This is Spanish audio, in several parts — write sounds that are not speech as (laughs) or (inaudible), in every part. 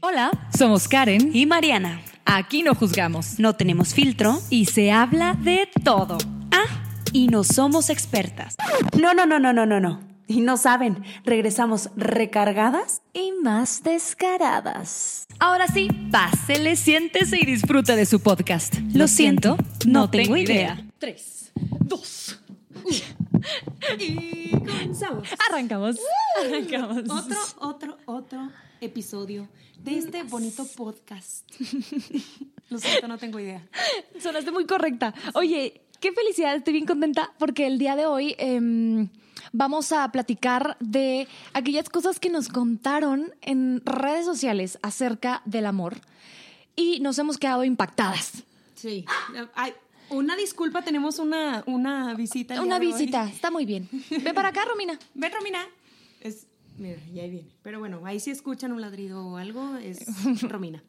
Hola, somos Karen y Mariana. Aquí no juzgamos No tenemos filtro. y se habla de todo. Ah, y no somos expertas. No, no, no, no, no, no, no. Y no saben, regresamos recargadas Y más descaradas. Ahora sí, pásele, siéntese y disfruta de su podcast. Lo siento, no tengo idea. Tres, dos, y comenzamos. Arrancamos. Arrancamos. Otro, otro, otro episodio de este bonito podcast. (laughs) Lo siento, no tengo idea. Sonaste muy correcta. Oye, qué felicidad, estoy bien contenta porque el día de hoy em, vamos a platicar de aquellas cosas que nos contaron en redes sociales acerca del amor y nos hemos quedado impactadas. Sí. Ay, una disculpa, tenemos una, una visita. Una hoy. visita, está muy bien. Ven para acá, Romina. Ven, Romina. Es, mira, ya ahí viene. Pero bueno, ahí si escuchan un ladrido o algo, es (laughs) Romina.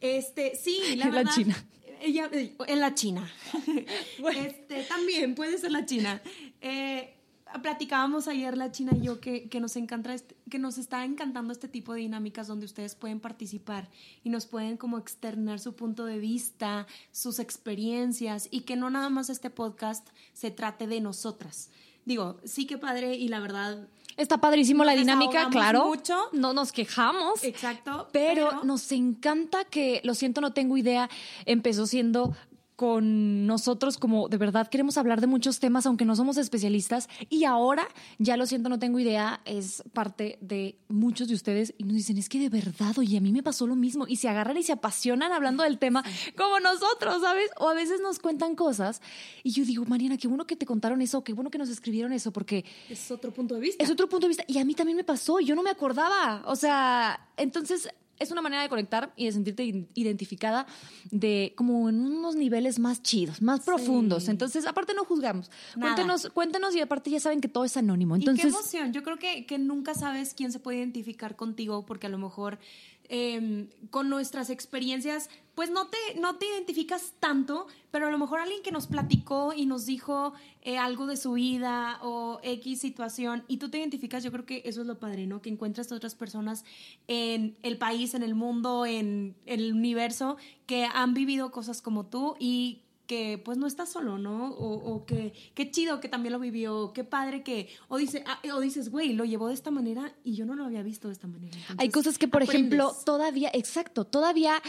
Este, sí, la. China. Ella, eh, en la China. (laughs) Este, también puede ser la China. Eh, platicábamos ayer la China y yo que, que nos encanta este- que nos está encantando este tipo de dinámicas donde ustedes pueden participar y nos pueden como externar su punto de vista, sus experiencias y que no nada más este podcast se trate de nosotras. Digo, sí que padre y la verdad Está padrísimo la dinámica, claro. mucho. No nos quejamos. Exacto. Pero, nos encanta que, lo siento, no tengo idea, empezó siendo con nosotros como de verdad queremos hablar de muchos temas aunque no somos especialistas y ahora ya lo siento no tengo idea es parte de muchos de ustedes y nos dicen es que de verdad oye a mí me pasó lo mismo y se agarran y se apasionan hablando del tema como nosotros sabes o a veces nos cuentan cosas y yo digo Mariana qué bueno que te contaron eso qué bueno que nos escribieron eso porque es otro punto de vista. es otro punto de vista. Y a mí también me pasó, yo no me acordaba. O sea, entonces es una manera de conectar y de sentirte identificada de como en unos niveles más chidos, más profundos. Entonces, aparte no juzgamos. Nada. Cuéntenos, cuéntenos y aparte ya saben que todo es anónimo. y qué Entonces, emoción. Yo creo que, que nunca sabes quién se puede identificar contigo porque a lo mejor eh, con nuestras experiencias, pues no te, no te identificas tanto, pero a lo mejor alguien que nos platicó y nos dijo eh, algo de su vida o X situación y tú te identificas, yo creo que eso es lo padre, ¿no? Que encuentras a otras personas en el país, en el mundo, en el universo, que han vivido cosas como tú y que pues no estás solo, ¿no? O, o que qué chido que también lo vivió, qué padre que, o, dice, ah, o dices, güey, lo llevó de esta manera y yo no lo había visto de esta manera. hay cosas que, por ejemplo, todavía, exacto, todavía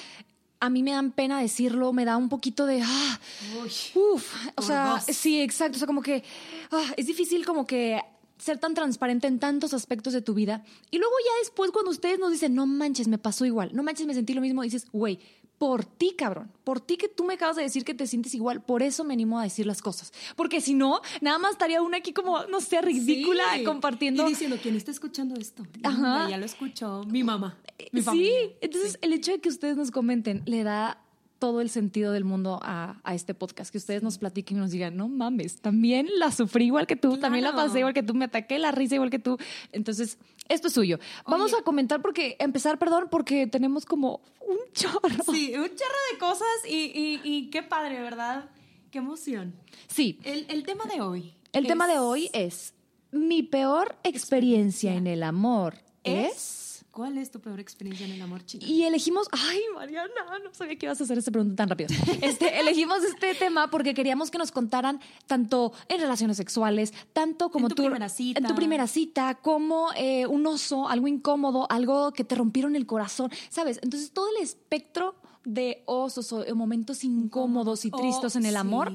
a mí me dan pena decirlo, me da un poquito de, ah, Uy, Uf, o sea, sí, exacto. O sea, como que ah, es difícil como que ser tan transparente en tantos aspectos de tu vida. Y luego ya después cuando ustedes nos dicen, no manches, me pasó igual, no manches, me sentí lo mismo, dices, güey, por ti, cabrón, por ti que tú me acabas de decir que te sientes igual, por eso me animo a decir las cosas. Porque si no, nada más estaría una aquí como, no sé, ridícula Sí. compartiendo. Y diciendo, ¿quién está escuchando esto? Ajá. Ya, lo escuchó mi mamá. Mi sí, familia. entonces Sí. el hecho de que ustedes nos comenten le da todo el sentido del mundo a, a este podcast, que ustedes nos platiquen y nos digan, no mames, también la sufrí igual que tú, también la pasé igual que tú, me ataqué la risa igual que tú. Entonces, esto es suyo. Vamos Oye. a comentar porque, empezar, perdón, porque tenemos como un (laughs) chorro. Sí, un chorro de cosas y, y, y qué padre, ¿verdad? Qué emoción. Sí, El, el tema de hoy. el tema de es- hoy es, mi peor experiencia en el amor es... ¿Cuál es tu peor experiencia en el amor chino? Y elegimos, ay Mariana, no sabía que ibas a hacer esta pregunta tan rápido. (laughs) Este, elegimos este tema porque queríamos que nos contaran tanto en relaciones sexuales, tanto como En tu primera cita. en tu primera cita, como eh, un oso, algo incómodo, algo que te rompieron el corazón, ¿sabes? Entonces todo el espectro de osos o momentos incómodos y Oh, tristes en el sí. amor,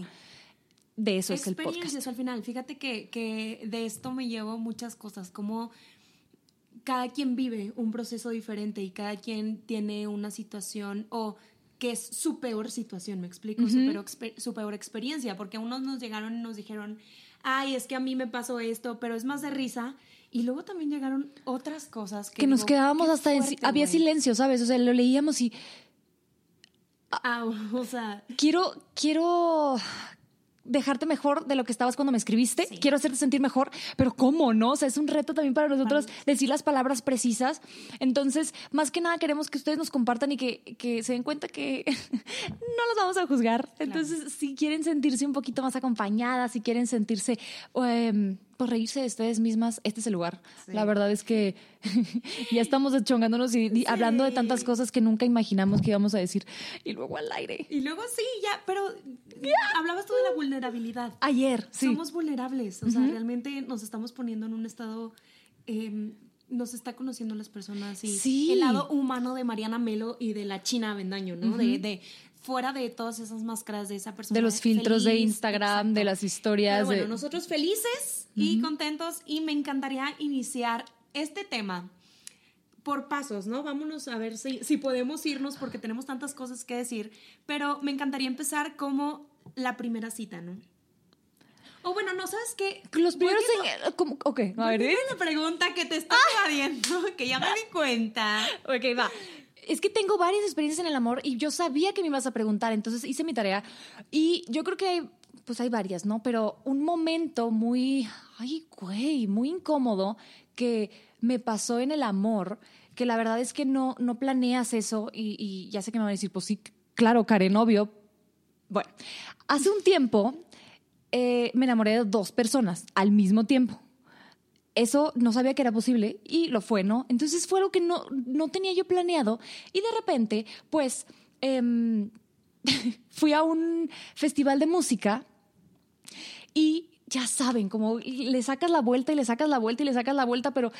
de eso es el experiencias podcast. al final. Fíjate que, que de esto me llevo muchas cosas, como cada quien vive un proceso diferente y cada quien tiene una situación o que es su peor situación, me explico, su, peor, exper- su peor experiencia, porque unos nos llegaron y nos dijeron, ay, es que a mí me pasó esto, pero es más de risa. Y luego también llegaron otras cosas que, que nos quedábamos hasta en, había silencio, ¿sabes? O sea, lo leíamos y Ah, (laughs) o sea, quiero, quiero dejarte mejor de lo que estabas cuando me escribiste. Sí. Quiero hacerte sentir mejor, pero ¿cómo no? O sea, es un reto también para nosotros decir las palabras precisas. Entonces, más que nada queremos que ustedes nos compartan y que, que se den cuenta que (laughs) no los vamos a juzgar. Entonces, si quieren sentirse un poquito más acompañadas, si quieren sentirse, em, pues reírse de ustedes mismas, este es el lugar. Sí. La verdad es que (laughs) ya estamos chongándonos y, y hablando de tantas cosas que nunca imaginamos que íbamos a decir. Y luego al aire. y luego sí, ya, pero hablabas tú de la vulnerabilidad. Ayer, sí. Somos vulnerables, o sea, realmente nos estamos poniendo en un estado, eh, nos está conociendo las personas y Sí. el lado humano de Mariana Melo y de la China Avendaño, ¿no? de, de fuera de todas esas máscaras de esa persona. de los filtros de Instagram, de las historias. Pero bueno, de- nosotros felices y contentos y me encantaría iniciar este tema por pasos, ¿no? Vámonos a ver si, si podemos irnos porque tenemos tantas cosas que decir, pero me encantaría empezar como la primera cita, ¿no? O bueno, no sabes qué. Los primeros en- ¿cómo? Ok, a ver. ¿eh? la pregunta que te está evadiendo, que ya me di cuenta. (laughs) Ok, va. Es que tengo varias experiencias en el amor y yo sabía que me ibas a preguntar, entonces hice mi tarea y yo creo que hay, pues hay varias, ¿no? Pero un momento muy, ay, güey, muy incómodo que me pasó en el amor, que la verdad es que no, no planeas eso y, ya sé que me van a decir, pues sí, claro, Karen, obvio. Bueno, hace un tiempo eh, me enamoré de dos personas al mismo tiempo eso no sabía que era posible y lo fue, ¿no? Entonces fue algo que no, no tenía yo planeado y de repente, pues, em, (laughs) fui a un festival de música y ya saben, como le sacas la vuelta y le sacas la vuelta y le sacas la vuelta, pero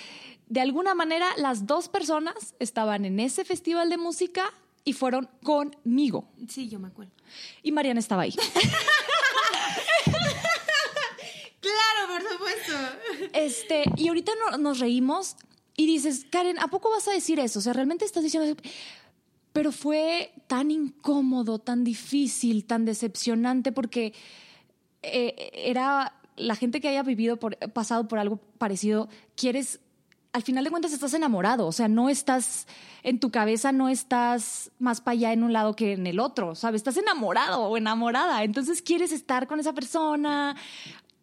de alguna manera las dos personas estaban en ese festival de música y fueron conmigo. Sí, yo me acuerdo. Y Mariana estaba ahí. (laughs) Claro, por supuesto. Este, y ahorita no- nos reímos y dices, Karen, ¿a poco vas a decir eso? O sea, realmente estás diciendo eso? Pero fue tan incómodo, tan difícil, tan decepcionante porque eh, era la gente que haya vivido por, pasado por algo parecido, quieres, al final de cuentas estás enamorado, o sea, no estás en tu cabeza, no estás más para allá en un lado que en el otro, ¿sabes? Estás enamorado o enamorada, entonces quieres estar con esa persona,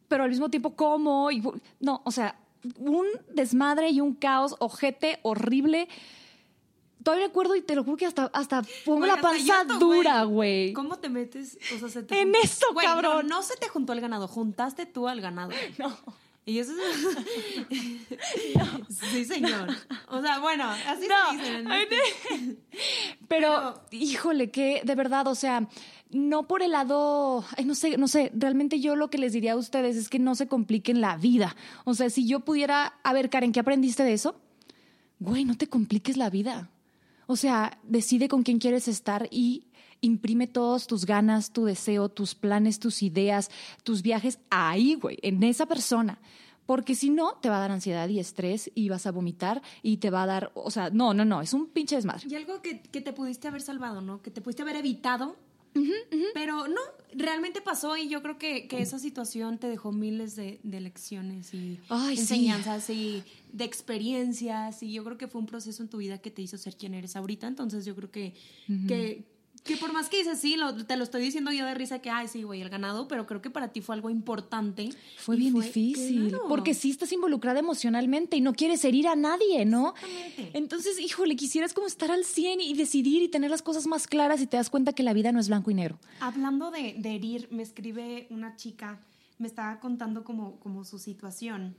pero al mismo tiempo cómo, y, no, o sea, un desmadre y un caos, ojete, horrible. Todavía me acuerdo y te lo juro que hasta, hasta pongo la panza dura, güey. ¿Cómo te metes? O sea, se te En eso, Güey, cabrón. No, no se te juntó el ganado, juntaste tú al ganado. (laughs) No. Y eso es... (laughs) (laughs) Sí, señor. O sea, bueno, así No, se dice. en el ay, norte. Pero, híjole, que de verdad, o sea, no por el lado, no sé, no sé, realmente yo lo que les diría a ustedes es que no se compliquen la vida. O sea, si yo pudiera, a ver, Karen, ¿qué aprendiste de eso? Güey, no te compliques la vida. O sea, decide con quién quieres estar y imprime todas tus ganas, tu deseo, tus planes, tus ideas, tus viajes ahí, güey, en esa persona. Porque si no, te va a dar ansiedad y estrés y vas a vomitar y te va a dar, o sea, no, no, no, es un pinche desmadre. Y algo que, que te pudiste haber salvado, ¿no? Que te pudiste haber evitado. Pero no, realmente pasó y yo creo que, que esa situación te dejó miles de, de lecciones y Ay, sí. enseñanzas y de experiencias y yo creo que fue un proceso en tu vida que te hizo ser quien eres ahorita. Entonces yo creo que, que, que por más que dices, sí, lo- te lo estoy diciendo yo de risa que, ay, sí, güey, el ganado, pero creo que para ti fue algo importante. Fue bien difícil, claro. porque sí estás involucrada emocionalmente y no quieres herir a nadie, ¿no? Exactamente. Entonces, híjole, quisieras como estar al 100 y decidir y tener las cosas más claras y te das cuenta que la vida no es blanco y negro. Hablando de, de herir, me escribe una chica, me estaba contando como, como su situación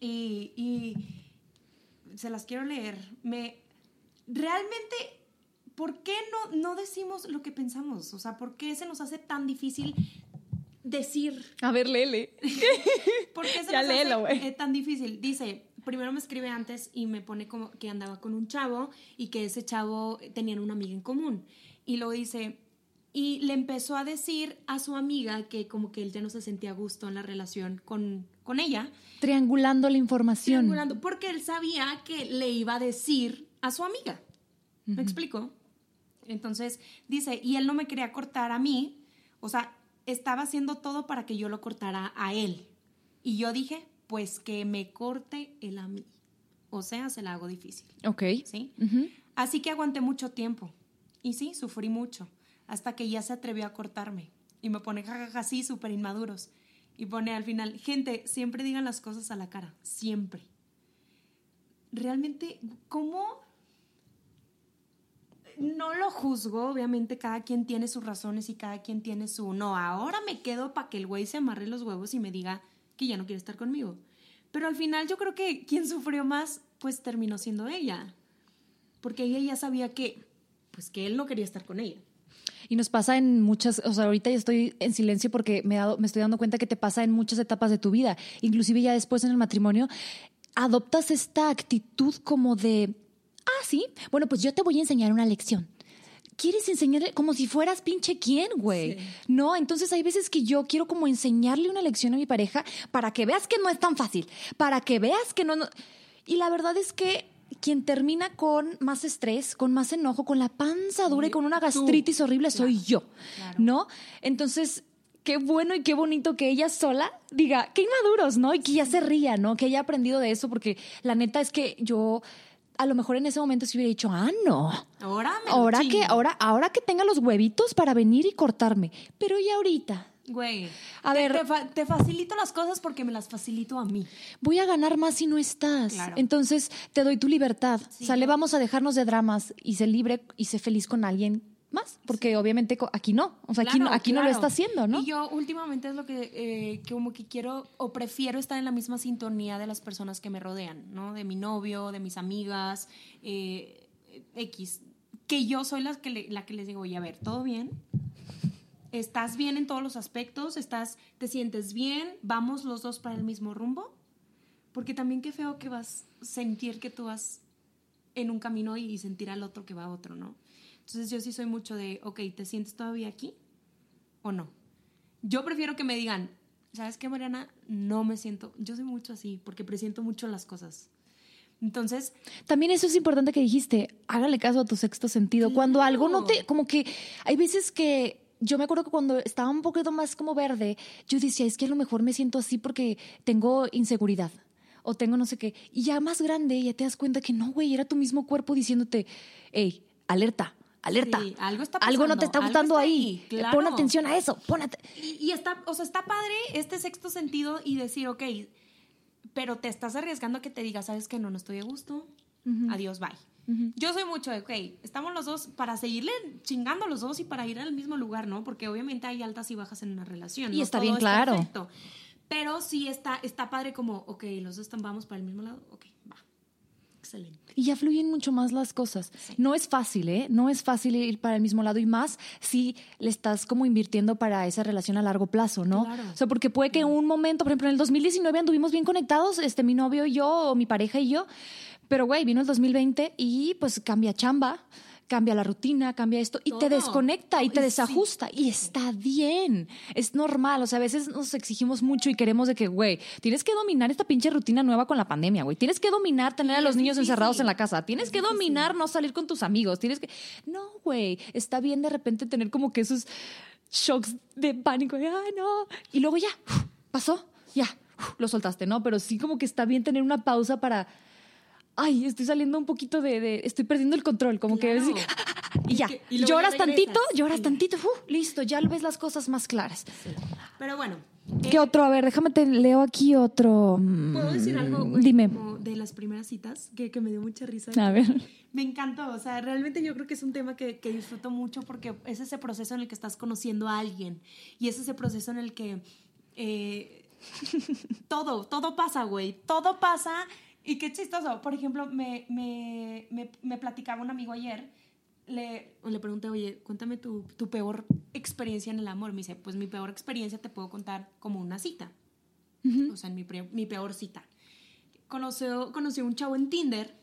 y, y se las quiero leer. Me, realmente, ¿por qué no, no decimos lo que pensamos? O sea, ¿por qué se nos hace tan difícil decir? A ver, lele. (laughs) ¿Por qué se Ya nos léelo, hace güey. eh, tan difícil? Dice, primero me escribe antes y me pone como que andaba con un chavo y que ese chavo tenían una amiga en común. Y luego dice, y le empezó a decir a su amiga que como que él ya no se sentía a gusto en la relación con, con ella, Triangulando la información. triangulando, porque él sabía que le iba a decir a su amiga. ¿Me explico? Entonces dice, y él no me quería cortar a mí, o sea, estaba haciendo todo para que yo lo cortara a él. Y yo dije, pues que me corte el a mí. O sea, se la hago difícil. Ok. ¿Sí? Así que aguanté mucho tiempo. Y sí, sufrí mucho. Hasta que ya se atrevió a cortarme. Y me pone jajaja así, súper inmaduros. Y pone al final, gente, siempre digan las cosas a la cara. Siempre. Realmente, ¿cómo? No lo juzgo, obviamente cada quien tiene sus razones y cada quien tiene su... No, ahora me quedo para que el güey se amarre los huevos y me diga que ya no quiere estar conmigo. Pero al final yo creo que quien sufrió más, pues terminó siendo ella. Porque ella ya sabía que, pues que él no quería estar con ella. Y nos pasa en muchas, o sea, ahorita ya estoy en silencio porque me, dado, me estoy dando cuenta que te pasa en muchas etapas de tu vida, inclusive ya después en el matrimonio, adoptas esta actitud como de, ah, sí, bueno, pues yo te voy a enseñar una lección. ¿Quieres enseñarle como si fueras pinche quién, güey? No, entonces hay veces que yo quiero como enseñarle una lección a mi pareja para que veas que no es tan fácil, para que veas que no... no... Y la verdad es que quien termina con más estrés, con más enojo, con la panza dura y con una gastritis horrible soy yo, ¿no? Entonces, qué bueno y qué bonito que ella sola diga, qué inmaduros, ¿no? Y que ya se ría, ¿no? Que haya aprendido de eso, porque la neta es que yo a lo mejor en ese momento se hubiera dicho, ah, no. Ahora me ahora que, ahora, ahora que tenga los huevitos para venir y cortarme. Pero ya ahorita, Güey. A te, ver. Te, fa- te facilito las cosas porque me las facilito a mí. voy a ganar más si no estás. Claro. Entonces te doy tu libertad. Sí, Sale, yo- vamos a dejarnos de dramas y sé libre y sé feliz con alguien más, porque obviamente co- aquí no. O sea, aquí, no, Claro, aquí no lo claro. está haciendo, ¿no? Y yo últimamente es lo que eh, que como que quiero o prefiero estar en la misma sintonía de las personas que me rodean, ¿no? De mi novio, de mis amigas, eh, X. Que yo soy la que, le- la que les digo, oye, a ver, ¿todo bien? ¿Estás bien en todos los aspectos? ¿Estás, ¿Te sientes bien? ¿Vamos los dos para el mismo rumbo? Porque también qué feo que vas a sentir que tú vas en un camino y sentir al otro que va a otro, ¿no? Entonces yo sí soy mucho de, ok, ¿te sientes todavía aquí o no? Yo prefiero que me digan, ¿sabes qué, Mariana? No me siento, yo soy mucho así, porque presiento mucho las cosas. Entonces, También eso es importante que dijiste, hágale caso a tu sexto sentido. Cuando algo no te, como que hay veces que yo me acuerdo que cuando estaba un poquito más como verde, yo decía, es que a lo mejor me siento así porque tengo inseguridad o tengo no sé qué. Y ya más grande ya te das cuenta que no, güey, era tu mismo cuerpo diciéndote, hey, alerta, alerta. Sí, algo está Algo no te está gustando está ahí. ahí, claro. Pon atención a eso, pon at- y, y está, o sea, está padre este sexto sentido y decir, ok, pero te estás arriesgando a que te diga, ¿sabes que No, no estoy a gusto. Adiós, bye. Yo soy mucho de, ok, estamos los dos para seguirle chingando los dos y para ir al mismo lugar, ¿no? Porque obviamente hay altas y bajas en una relación. Y no está todo bien claro. perfecto. Pero sí está, está padre como, ok, los dos están, vamos para el mismo lado, ok, va. Excelente. Y ya fluyen mucho más las cosas. No es fácil, ¿eh? No es fácil ir para el mismo lado y más si le estás como invirtiendo para esa relación a largo plazo, ¿no? Claro. O sea, porque puede que en un momento, por ejemplo, en el 2019 anduvimos bien conectados, este, mi novio y yo, o mi pareja y yo, pero güey, vino el 2020 y pues cambia chamba, cambia la rutina, cambia esto y te Todo. desconecta y te sí. desajusta y está bien, es normal, o sea, a veces nos exigimos mucho y queremos de que, güey, tienes que dominar esta pinche rutina nueva con la pandemia, güey, tienes que dominar tener a los niños encerrados en la casa, tienes Es que dominar no salir con tus amigos, tienes que... No, güey, está bien de repente tener como que esos shocks de pánico, de, ay, no, y luego ya, pasó, ya, lo soltaste, ¿no? Pero sí como que está bien tener una pausa para... Ay, estoy saliendo un poquito de... de- estoy perdiendo el control, como que... Claro. (laughs) Y ya, que- y ya lloras tantito, lloras Sí. tantito, uf, listo, ya ves las cosas más claras. Pero bueno. ¿Qué otro? A ver, déjame te leo aquí otro. ¿Puedo decir algo? güey, Dime. como de las primeras citas que, que me dio mucha risa. A ver. Me encantó, o sea, realmente yo creo que es un tema que, que disfruto mucho porque es ese proceso en el que estás conociendo a alguien y es ese proceso en el que eh, (laughs) todo, todo pasa, güey, todo pasa y qué chistoso. Por ejemplo, me, me, me, me platicaba un amigo ayer, le, le pregunté, oye, cuéntame tu, tu peor experiencia en el amor. Me dice, pues mi peor experiencia te puedo contar como una cita, o sea, en mi, mi peor cita. Conoció, conoció un chavo en Tinder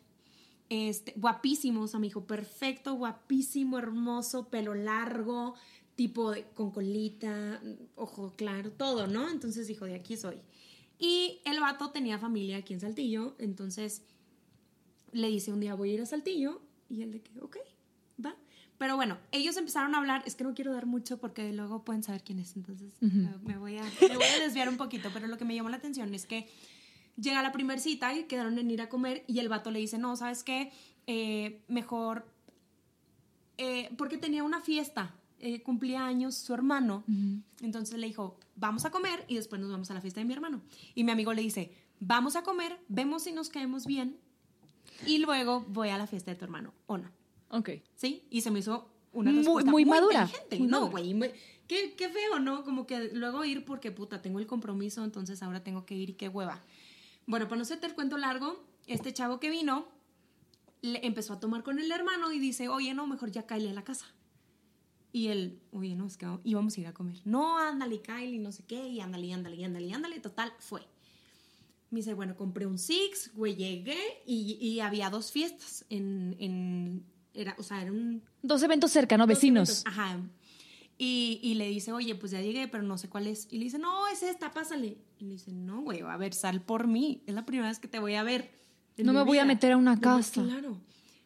este, guapísimo, o sea, me dijo, perfecto, guapísimo, hermoso, pelo largo, tipo de- con colita, ojo claro, todo, ¿no? Entonces dijo, de aquí soy. Y el vato tenía familia aquí en Saltillo, entonces le dice un día, voy a ir a Saltillo, y él de que, ok, va. Pero bueno, ellos empezaron a hablar, es que no quiero dar mucho porque luego pueden saber quién es, entonces me, me voy a, me voy a desviar un poquito, pero lo que me llamó la atención es que Llega la primera cita y quedaron en ir a comer y el vato le dice, no, ¿sabes qué? Eh, mejor, eh, porque tenía una fiesta, eh, cumplía años su hermano, entonces le dijo, vamos a comer y después nos vamos a la fiesta de mi hermano. Y mi amigo le dice, vamos a comer, vemos si nos caemos bien y luego voy a la fiesta de tu hermano, ¿o no? Ok. ¿Sí? Y se me hizo una Muy- respuesta muy madura, inteligente. muy no, güey. Qué, qué feo, ¿no? Como que luego ir porque, puta, tengo el compromiso, entonces ahora tengo que ir y qué hueva. Bueno, para no hacerte el cuento largo, este chavo que vino le empezó a tomar con el hermano y dice, oye, no, mejor ya cáele a la casa. Y él, oye, no, es que íbamos a ir a comer. No, ándale, Kylie, no sé qué, y ándale, ándale, ándale, ándale. Total, fue. Me dice, bueno, compré un Six, güey, llegué y, y había dos fiestas en, en era, o sea, era un... Dos eventos cerca, ¿no? dos Vecinos. eventos, Ajá. Y, y le dice, oye, pues ya llegué, pero no sé cuál es. Y le dice, no, es esta, pásale. Y le dice, no, güey, a ver, sal por mí. Es la primera vez que te voy a ver. No me voy a vida". meter a una No, casa. Claro.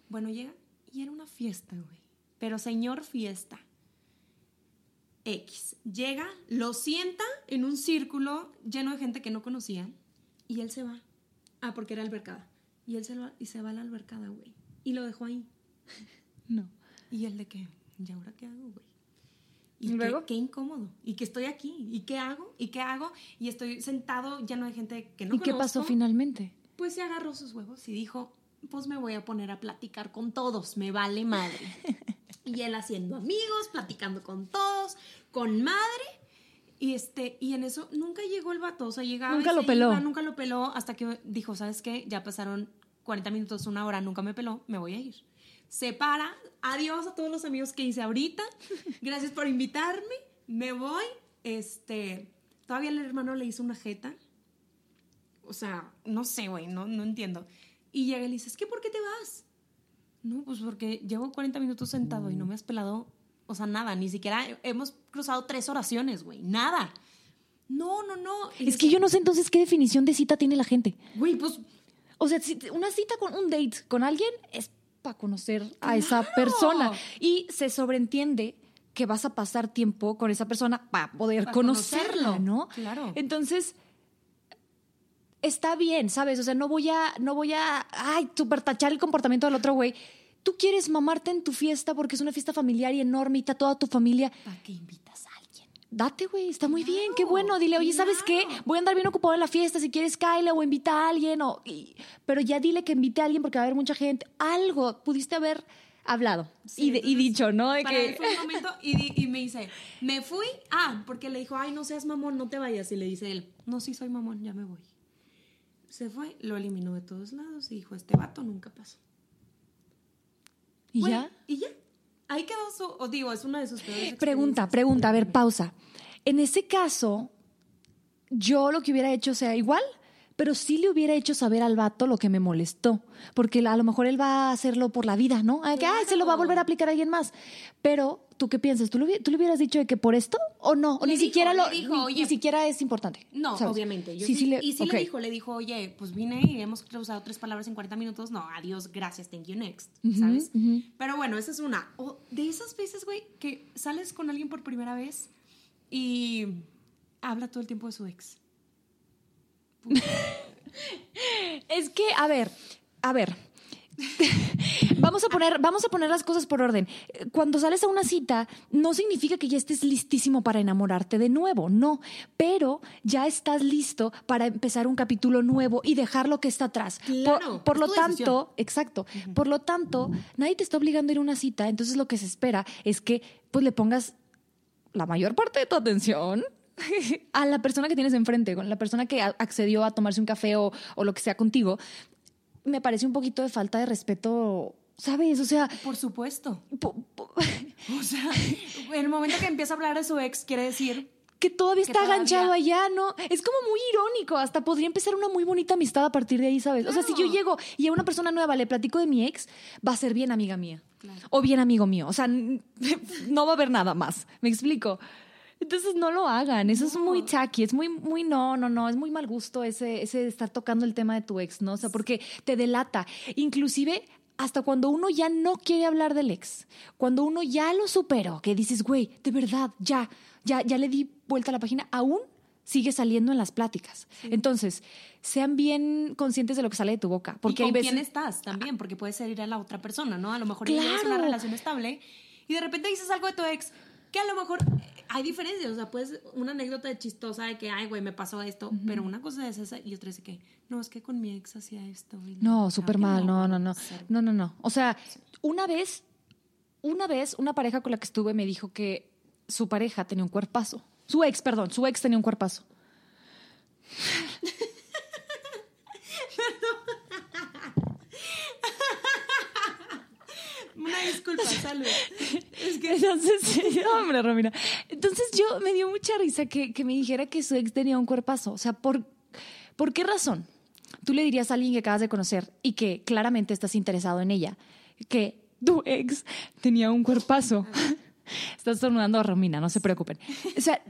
Bueno, llega y era una fiesta, güey. Pero señor fiesta. X. Llega, lo sienta en un círculo lleno de gente que no conocía y él se va. Ah, porque era albercada. Y él se, va, y se va a la albercada, güey. Y lo dejó ahí. No. Y él de que, ¿y ahora qué hago, güey? ¿Y luego? Qué, incómodo. Y que estoy aquí. ¿Y qué hago? ¿Y qué hago? Y estoy sentado lleno de gente que no ¿Y qué pasó finalmente? Pues se agarró sus huevos y dijo, pues me voy a poner a platicar con todos, me vale madre. (laughs) y él haciendo amigos, platicando con todos, con madre. Y, este, y en eso nunca llegó el vato, o sea, llegaba Nunca lo peló. iba, nunca lo peló hasta que dijo, ¿sabes qué? Ya pasaron 40 minutos, una hora, nunca me peló, me voy a ir. Se para, adiós a todos los amigos que hice ahorita, (laughs) gracias por invitarme, me voy. Este, todavía el hermano le hizo una jeta, o sea, no sé, güey, no, no entiendo. Y llega y le dice, ¿es que por qué te vas? No, pues porque llevo 40 minutos sentado y no me has pelado, o sea, nada, ni siquiera hemos cruzado tres oraciones, güey, nada. No, no, no. Es que yo no sé entonces qué definición de cita tiene la gente. Güey, pues, O sea, una cita con un date con alguien es para conocer a esa Claro. persona. Y se sobreentiende que vas a pasar tiempo con esa persona para poder Para conocerlo. ¿no? Claro. Entonces, está bien, ¿sabes? O sea, no voy a, no voy a, ay, super tachar el comportamiento del otro güey. Tú quieres mamarte en tu fiesta porque es una fiesta familiar y enorme y está toda tu familia. ¿para qué invitas a alguien? Date, güey, está muy bien, qué bueno. Dile, oye, ¿sabes qué? Voy a andar bien ocupado en la fiesta, si quieres, Kyle, o invita a alguien, o, y- pero ya dile que invite a alguien porque va a haber mucha gente. Algo pudiste haber hablado Sí, y, de- y entonces, dicho, ¿no? De Para él que... fue un momento y, di- y me dice, me fui, ah, porque le dijo, ay, no seas mamón, no te vayas. Y le dice él, no, sí soy mamón, ya me voy. Se fue, lo eliminó de todos lados y dijo, este vato nunca pasó. ¿Y ya? Y ya. Ahí quedó su, o digo, es una de sus peores (gasps) Pregunta, pregunta, a ver, pausa. En ese caso, yo lo que hubiera hecho sea igual, pero sí le hubiera hecho saber al vato lo que me molestó, porque a lo mejor él va a hacerlo por la vida, ¿no? Ay, que, ay, se lo va a volver a aplicar a alguien más. Pero, ¿tú qué piensas? ¿Tú, lo tú le hubieras dicho de que por esto o no? O Le ni dijo, siquiera lo, dijo, ni, oye. ni siquiera es importante. No, ¿sabes? obviamente. Yo sí, sí, le, y sí le dijo, le dijo, oye, pues vine y hemos cruzado tres palabras en 40 minutos. No, adiós, gracias, thank you, next. ¿Sabes? Pero bueno, esa es una. O de esas veces, güey, que sales con alguien por primera vez y habla todo el tiempo de su ex. (laughs) Es que, a ver, a ver. (laughs) vamos a poner, vamos a poner las cosas por orden. Cuando sales a una cita, no significa que ya estés listísimo para enamorarte de nuevo, no. Pero ya estás listo para empezar un capítulo nuevo y dejar lo que está atrás. Claro, por por es lo tanto, decisión. exacto. Por lo tanto, nadie te está obligando a ir a una cita. Entonces lo que se espera es que pues le pongas la mayor parte de tu atención (laughs) a la persona que tienes enfrente, con la persona que accedió a tomarse un café o, o lo que sea contigo, me parece un poquito de falta de respeto, ¿sabes? O sea, Por supuesto. po- po- (laughs) O sea, en el momento que empieza a hablar de su ex, quiere decir. que todavía Que está todavía- aganchado allá, ¿no? Es como muy irónico, hasta podría empezar una muy bonita amistad a partir de ahí, ¿sabes? O sea, si yo llego y a una persona nueva le platico de mi ex, va a ser bien amiga mía. Claro. O bien amigo mío. O sea, (laughs) no va a haber nada más. ¿Me explico? Entonces no lo hagan, eso es muy tacky, es muy, muy, no, no, no, es muy mal gusto ese, ese estar tocando el tema de tu ex, ¿no? O sea, porque te delata. Inclusive hasta cuando uno ya no quiere hablar del ex, cuando uno ya lo superó, que dices, güey, de verdad, ya, ya, ya le di vuelta a la página, aún sigue saliendo en las pláticas. Entonces, sean bien conscientes de lo que sale de tu boca. Porque y hay con veces... quién estás también, porque puedes ir a la otra persona, ¿no? A lo mejor claro. una relación estable y de repente dices algo de tu ex que a lo mejor eh, hay diferencias, o sea, pues una anécdota chistosa de que, ay, güey, me pasó esto, pero una cosa es esa y otra es que, no, es que con mi ex hacía esto. no, súper mal, no, no, no, no, no, no. O sea, una vez, una vez, una pareja con la que estuve me dijo que su pareja tenía un cuerpazo. Su ex, perdón, su ex tenía un cuerpazo. Una disculpa, salud. Es que... Entonces, (laughs) hombre, Romina. Entonces yo me dio mucha risa que, que, me dijera que su ex tenía un cuerpazo. O sea, ¿por, ¿por qué razón? Tú le dirías a alguien que acabas de conocer y que claramente estás interesado en ella, que tu ex tenía un cuerpazo. (laughs) Estás tornando a Romina, no se preocupen. O sea,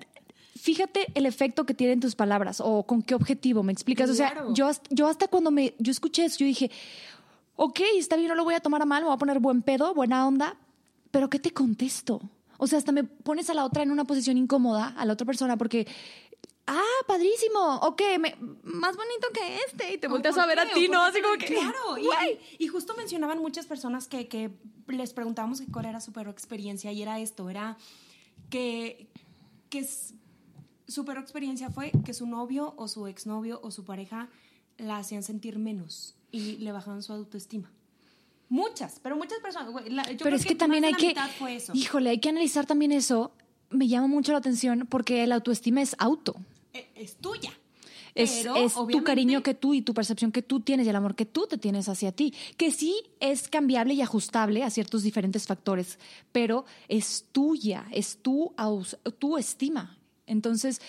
fíjate el efecto que tienen tus palabras o con qué objetivo, ¿me explicas? O sea, yo, yo hasta cuando me, yo escuché eso, yo dije, ok, está bien, no lo voy a tomar a mal, me voy a poner buen pedo, buena onda, pero ¿qué te contesto? O sea, hasta me pones a la otra en una posición incómoda, a la otra persona, porque, ah, padrísimo, ok, me, más bonito que este, y te volteas a ver a ti, ¿no? Así como que, claro, y, y, justo mencionaban muchas personas que, que les preguntábamos cuál era su peor experiencia, y era esto, era que, que su peor experiencia fue que su novio o su exnovio o su pareja la hacían sentir menos y le bajaban su autoestima. Muchas, pero muchas personas. pero es que, también hay que. Híjole, hay que analizar también eso. Me llama mucho la atención porque la autoestima es auto. E, es, tuya. Es, es tu cariño que tú y tu percepción que tú tienes y el amor que tú te tienes hacia ti, que sí es cambiable y ajustable a ciertos diferentes factores, pero es tuya, es tu, tu estima. Entonces,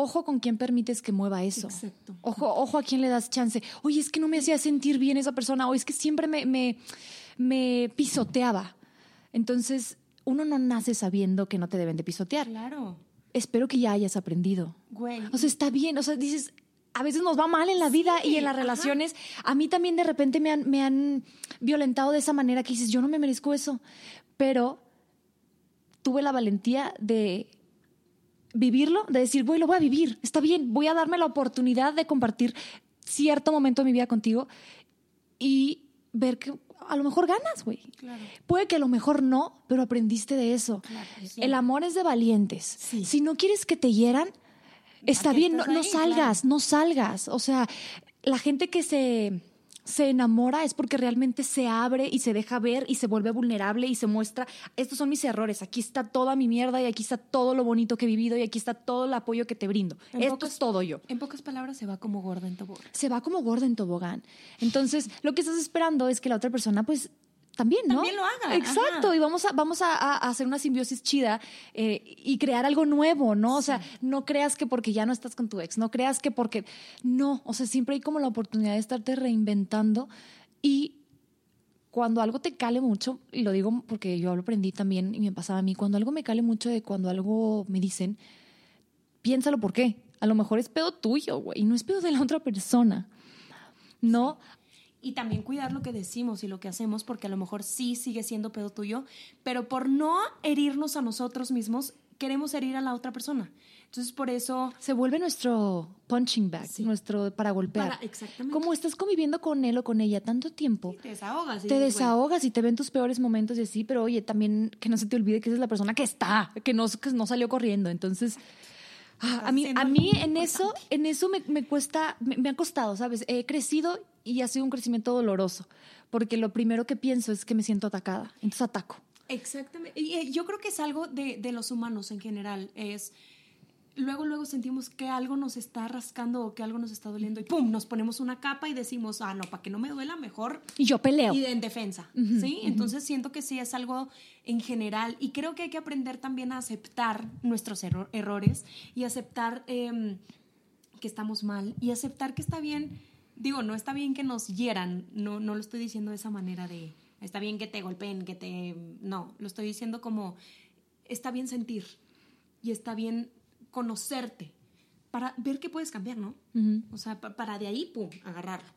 ojo con quién permites que mueva eso. Exacto. Ojo, ojo a quién le das chance. Oye, es que no me hacía sentir bien esa persona, o es que siempre me, me, me pisoteaba. Entonces, uno no nace sabiendo que no te deben de pisotear. Claro. Espero que ya hayas aprendido. Güey. O sea, está bien. O sea, dices, a veces nos va mal en la vida y en las relaciones. A mí también de repente me han, me han violentado de esa manera que dices, yo no me merezco eso. Pero tuve la valentía de vivirlo, de decir, voy, lo voy a vivir, está bien, voy a darme la oportunidad de compartir cierto momento de mi vida contigo y ver que a lo mejor ganas, güey. Puede que a lo mejor no, pero aprendiste de eso. El amor es de valientes. Si no quieres que te hieran, está bien, no, salgas, no salgas. O sea, la gente que se se enamora es porque realmente se abre y se deja ver y se vuelve vulnerable y se muestra, estos son mis errores, aquí está toda mi mierda y aquí está todo lo bonito que he vivido y aquí está todo el apoyo que te brindo. Esto es todo yo. En pocas palabras, se va como gorda en tobogán. Se va como gorda en tobogán. Entonces, lo que estás esperando es que la otra persona pues también, ¿no? También lo haga. Exacto, y vamos a, vamos a, hacer una simbiosis chida eh, y crear algo nuevo, ¿no? O sea, no creas que porque ya no estás con tu ex, no creas que porque... No, o sea, siempre hay como la oportunidad de estarte reinventando y cuando algo te cale mucho, y lo digo porque yo lo aprendí también y me pasaba a mí, cuando algo me cale mucho de cuando algo me dicen, piénsalo por qué. A lo mejor es pedo tuyo, güey, y no es pedo de la otra persona. No, y también cuidar lo que decimos y lo que hacemos, porque a lo mejor sí sigue siendo pedo tuyo, pero por no herirnos a nosotros mismos, queremos herir a la otra persona. Entonces, por eso... Se vuelve nuestro punching bag, nuestro para golpear. exactamente. Como estás conviviendo con él o con ella tanto tiempo. te desahogas. te desahogas y te ven tus peores momentos y así, pero oye, también que no se te olvide que esa es la persona que está, que no, que no salió corriendo. Entonces... Ah, a mí, a mí en eso, en eso me, me cuesta, me, me, ha costado, ¿sabes? He crecido y ha sido un crecimiento doloroso, porque lo primero que pienso es que me siento atacada, entonces ataco. Exactamente. Y eh, yo creo que es algo de, de los humanos en general, es luego, luego sentimos que algo nos está rascando o que algo nos está doliendo y ¡pum! Nos ponemos una capa y decimos, ah, no, para que no me duela, mejor. Y yo peleo. Y en defensa, ¿sí? Entonces siento que sí es algo en general y creo que hay que aprender también a aceptar nuestros errores y aceptar em, que estamos mal y aceptar que está bien digo, no está bien que nos hieran, no, no lo estoy diciendo de esa manera de, está bien que te golpeen, que te... No, lo estoy diciendo como, está bien sentir y está bien conocerte para ver qué puedes cambiar, ¿no? O sea, para de ahí, pum, agarrarlo.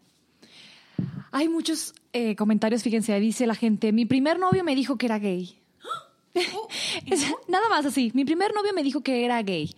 Hay muchos eh, comentarios, fíjense, dice la gente, mi primer novio me dijo que era gay. (gasps) Oh, (laughs) nada más así, mi primer novio me dijo que era gay.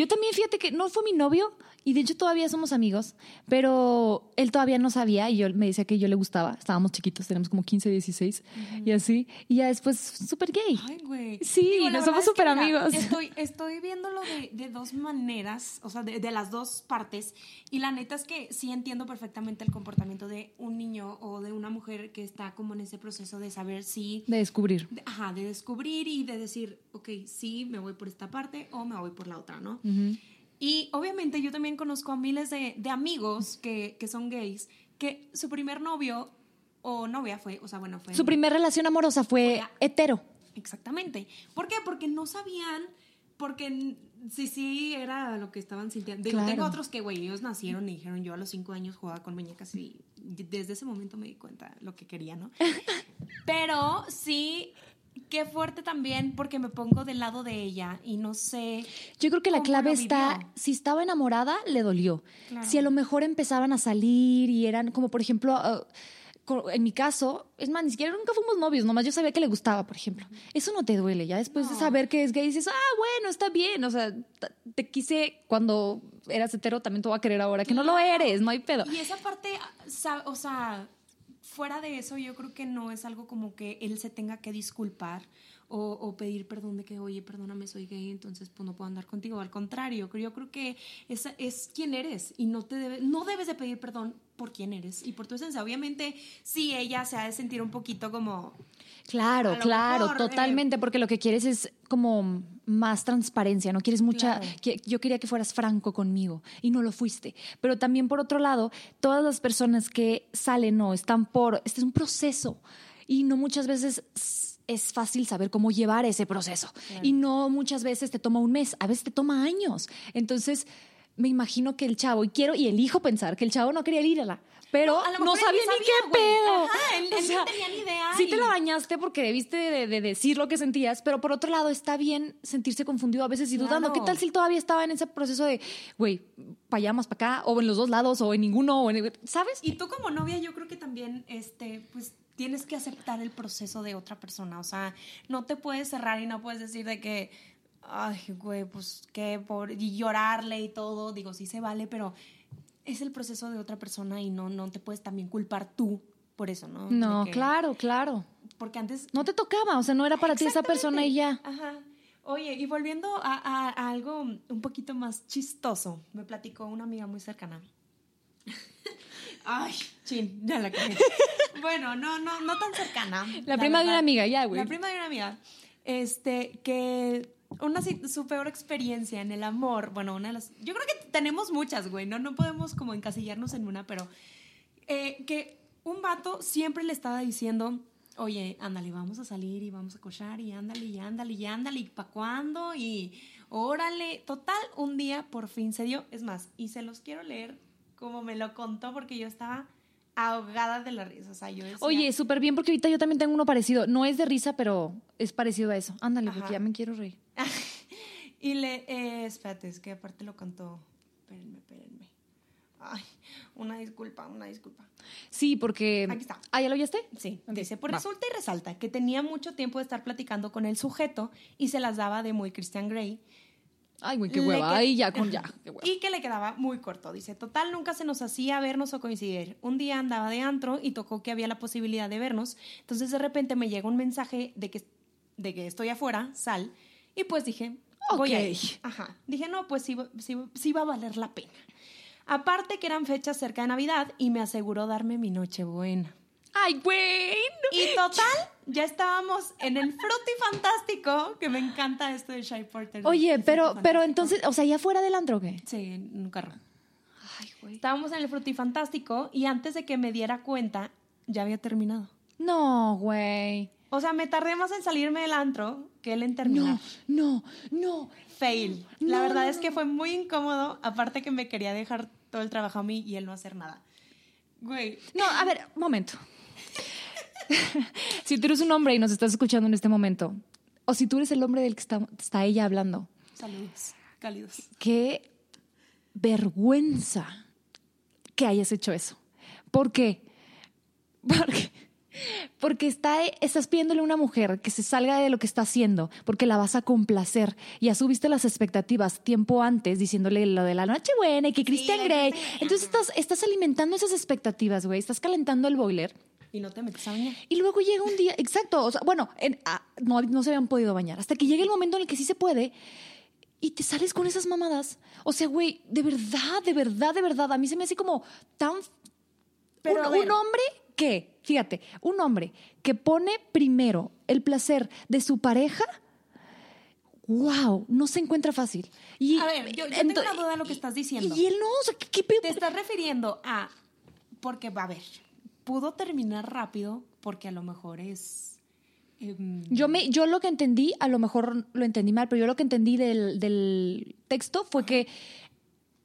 Yo también, fíjate que no fue mi novio y de hecho todavía somos amigos, pero él todavía no sabía y yo me decía que yo le gustaba. Estábamos chiquitos, tenemos como 15, 16 y así. Y ya después, súper gay. Ay, güey. Sí, Digo, nos somos es que, súper mira, amigos. Estoy, estoy viéndolo de, de dos maneras, o sea, de, de las dos partes. Y la neta es que sí entiendo perfectamente el comportamiento de un niño o de una mujer que está como en ese proceso de saber si. De descubrir. de- ajá, de descubrir y de decir, ok, sí, me voy por esta parte o me voy por la otra, ¿no? Y obviamente yo también conozco a miles de, de amigos que, que son gays, que su primer novio o novia fue, o sea, bueno, fue... Su primera relación amorosa fue hetero. Exactamente. ¿Por qué? Porque no sabían, porque sí, sí, era lo que estaban sintiendo. Digo, Claro. Tengo otros que, güey, ellos nacieron y dijeron, yo a los cinco años jugaba con muñecas y desde ese momento me di cuenta lo que quería, ¿no? (laughs) Pero sí, qué fuerte también porque me pongo del lado de ella y no sé. Yo creo que la ¿Cómo clave está, si estaba enamorada, le dolió. Claro. Si a lo mejor empezaban a salir y eran como, por ejemplo, ah, co- en mi caso, es más, ni siquiera nunca fuimos novios, nomás yo sabía que le gustaba, por ejemplo. Eso no te duele, ya después de saber que es gay, dices, ah, bueno, está bien, o sea, te quise cuando eras hetero, también te voy a querer ahora, que no lo eres, no hay pedo. Y esa parte, sa- o sea, fuera de eso, yo creo que no es algo como que él se tenga que disculpar o, o pedir perdón de que, oye, perdóname, soy gay, entonces pues no puedo andar contigo. Al contrario, yo creo que es, es quien eres y no, te debe, no debes de pedir perdón por quién eres y por tu esencia. Obviamente, sí, ella se ha de sentir un poquito como... Claro, claro, mejor, eh, totalmente, porque lo que quieres es como más transparencia, no quieres mucha, Claro. que- yo quería que fueras franco conmigo y no lo fuiste, pero también por otro lado, todas las personas que salen no están por, este es un proceso y no muchas veces es fácil saber cómo llevar ese proceso y no muchas veces te toma un mes, a veces te toma años, entonces me imagino que el chavo, y quiero y elijo pensar que el chavo no quería ir a la, pero a no, sabía ni qué pedo. Ajá, él- O él no tenía ni idea Sí te la bañaste porque debiste de, de decir lo que sentías, pero por otro lado está bien sentirse confundido a veces y dudando. ¿Qué tal si todavía estaba en ese proceso de, güey, para allá más para acá, o en los dos lados, o en ninguno, o en, ¿sabes? Y tú como novia, yo creo que también, este, pues tienes que aceptar el proceso de otra persona. O sea, no te puedes cerrar y no puedes decir de que, ay, güey, pues qué, por y llorarle y todo. Digo, sí se vale, pero es el proceso de otra persona y no, no te puedes también culpar tú por eso, ¿no? No, que- claro, claro. Porque antes No te tocaba, o sea, no era para ti esa persona y ya. Ajá. Oye, y volviendo a, a- a algo un poquito más chistoso, me platicó una amiga muy cercana. (laughs) Ay, chin, ya la cagué. Bueno, no, no, no tan cercana. La prima de una amiga, ya, güey. La prima de una amiga. Este, que una su peor experiencia en el amor, bueno, una de las. Yo creo que tenemos muchas, güey, ¿no? No podemos como encasillarnos en una, pero. eh, que un vato siempre le estaba diciendo, oye, ándale, vamos a salir y vamos a cochar y ándale y ándale y ándale y pa' cuándo y órale. Total, un día por fin se dio. Es más, y se los quiero leer como me lo contó porque yo estaba ahogada de la risa. O sea, yo decía, Oye, súper bien, porque ahorita yo también tengo uno parecido. No es de risa, pero es parecido a eso. Ándale, porque ya me quiero reír. (laughs) y le, eh, espérate, es que aparte lo cantó. Espérenme, espérenme. Ay, una disculpa, una disculpa. Sí, porque. Aquí está. ¿Ah, ya lo oyeste? Sí, Ok, dice, pues va. resulta y resalta que tenía mucho tiempo de estar platicando con el sujeto y se las daba de muy Christian Grey. Ay, güey, qué hueva. Ay, ya, con ya. (laughs) Qué hueva. Y que le quedaba muy corto. Dice, total, nunca se nos hacía vernos o coincidir. Un día andaba de antro y tocó que había la posibilidad de vernos. Entonces de repente me llega un mensaje de que, de que estoy afuera, sal. Y pues dije, voy a ir. Ajá. Dije, no, pues sí, va- sí, sí va a valer la pena. Aparte que eran fechas cerca de Navidad y me aseguró darme mi noche buena. Ay, güey. no. Y total, ya estábamos en el Fruity Fantástico, que me encanta esto de Shy Porter. Oye, pero, pero Fantástico. entonces, o sea, ya fuera del antro, ¿o ¿qué? Sí, en un carro. Ay, güey. Estábamos en el Frutifantástico y antes de que me diera cuenta, ya había terminado. No, güey. O sea, me tardé más en salirme del antro que él en terminar. No, no, no. Fail. La verdad no, es que fue muy incómodo, aparte que me quería dejar todo el trabajo a mí y él no hacer nada. Güey. No, a ver, momento. (laughs) si tú eres un hombre y nos estás escuchando en este momento, o si tú eres el hombre del que está, está ella hablando, Saludos. Cálidos. qué vergüenza que hayas hecho eso. ¿Por qué? (laughs) Porque Porque está, estás pidiéndole a una mujer que se salga de lo que está haciendo, porque la vas a complacer. Ya subiste las expectativas tiempo antes, diciéndole lo de la noche buena y que Christian Grey. Entonces estás, estás alimentando esas expectativas, güey. Estás calentando el boiler. Y no te metes a bañar. Y luego llega un día, exacto, o sea, bueno, en- ah, no, no se habían podido bañar. Hasta que llega el momento en el que sí se puede y te sales con esas mamadas. O sea, güey, de verdad, de verdad, de verdad, a mí se me hace como tan... Pero, un, hombre que, fíjate, un hombre que pone primero el placer de su pareja, wow, no se encuentra fácil. Y, A ver, yo- yo tengo una duda de lo que estás diciendo. Y él no, o sea, ¿qué, qué? Te estás refiriendo a. Porque, a ver, pudo terminar rápido porque a lo mejor es. em, Yo, me, yo lo que entendí, a lo mejor lo entendí mal, pero yo lo que entendí del, del texto fue que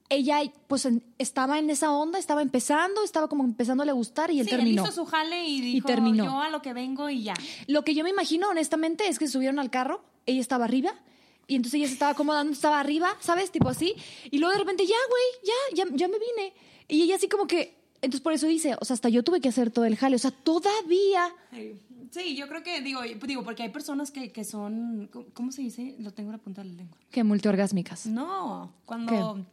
ella pues estaba en esa onda, estaba empezando, estaba como empezándole a gustar y él sí, él terminó. hizo su jale y dijo: terminó. Yo a lo que vengo y ya. Lo que yo me imagino, honestamente, es que subieron al carro, ella estaba arriba. Y entonces ella se estaba acomodando, estaba arriba, ¿sabes? Tipo así. Y luego de repente, ya, güey, ya, ya, ya me vine. Y ella así como que, entonces por eso dice, o sea, hasta yo tuve que hacer todo el jale. O sea, todavía Sí, yo creo que, digo, digo porque hay personas que, que son. ¿Cómo se dice? Lo tengo en la punta de la lengua. que multiorgásmicas. No, cuando.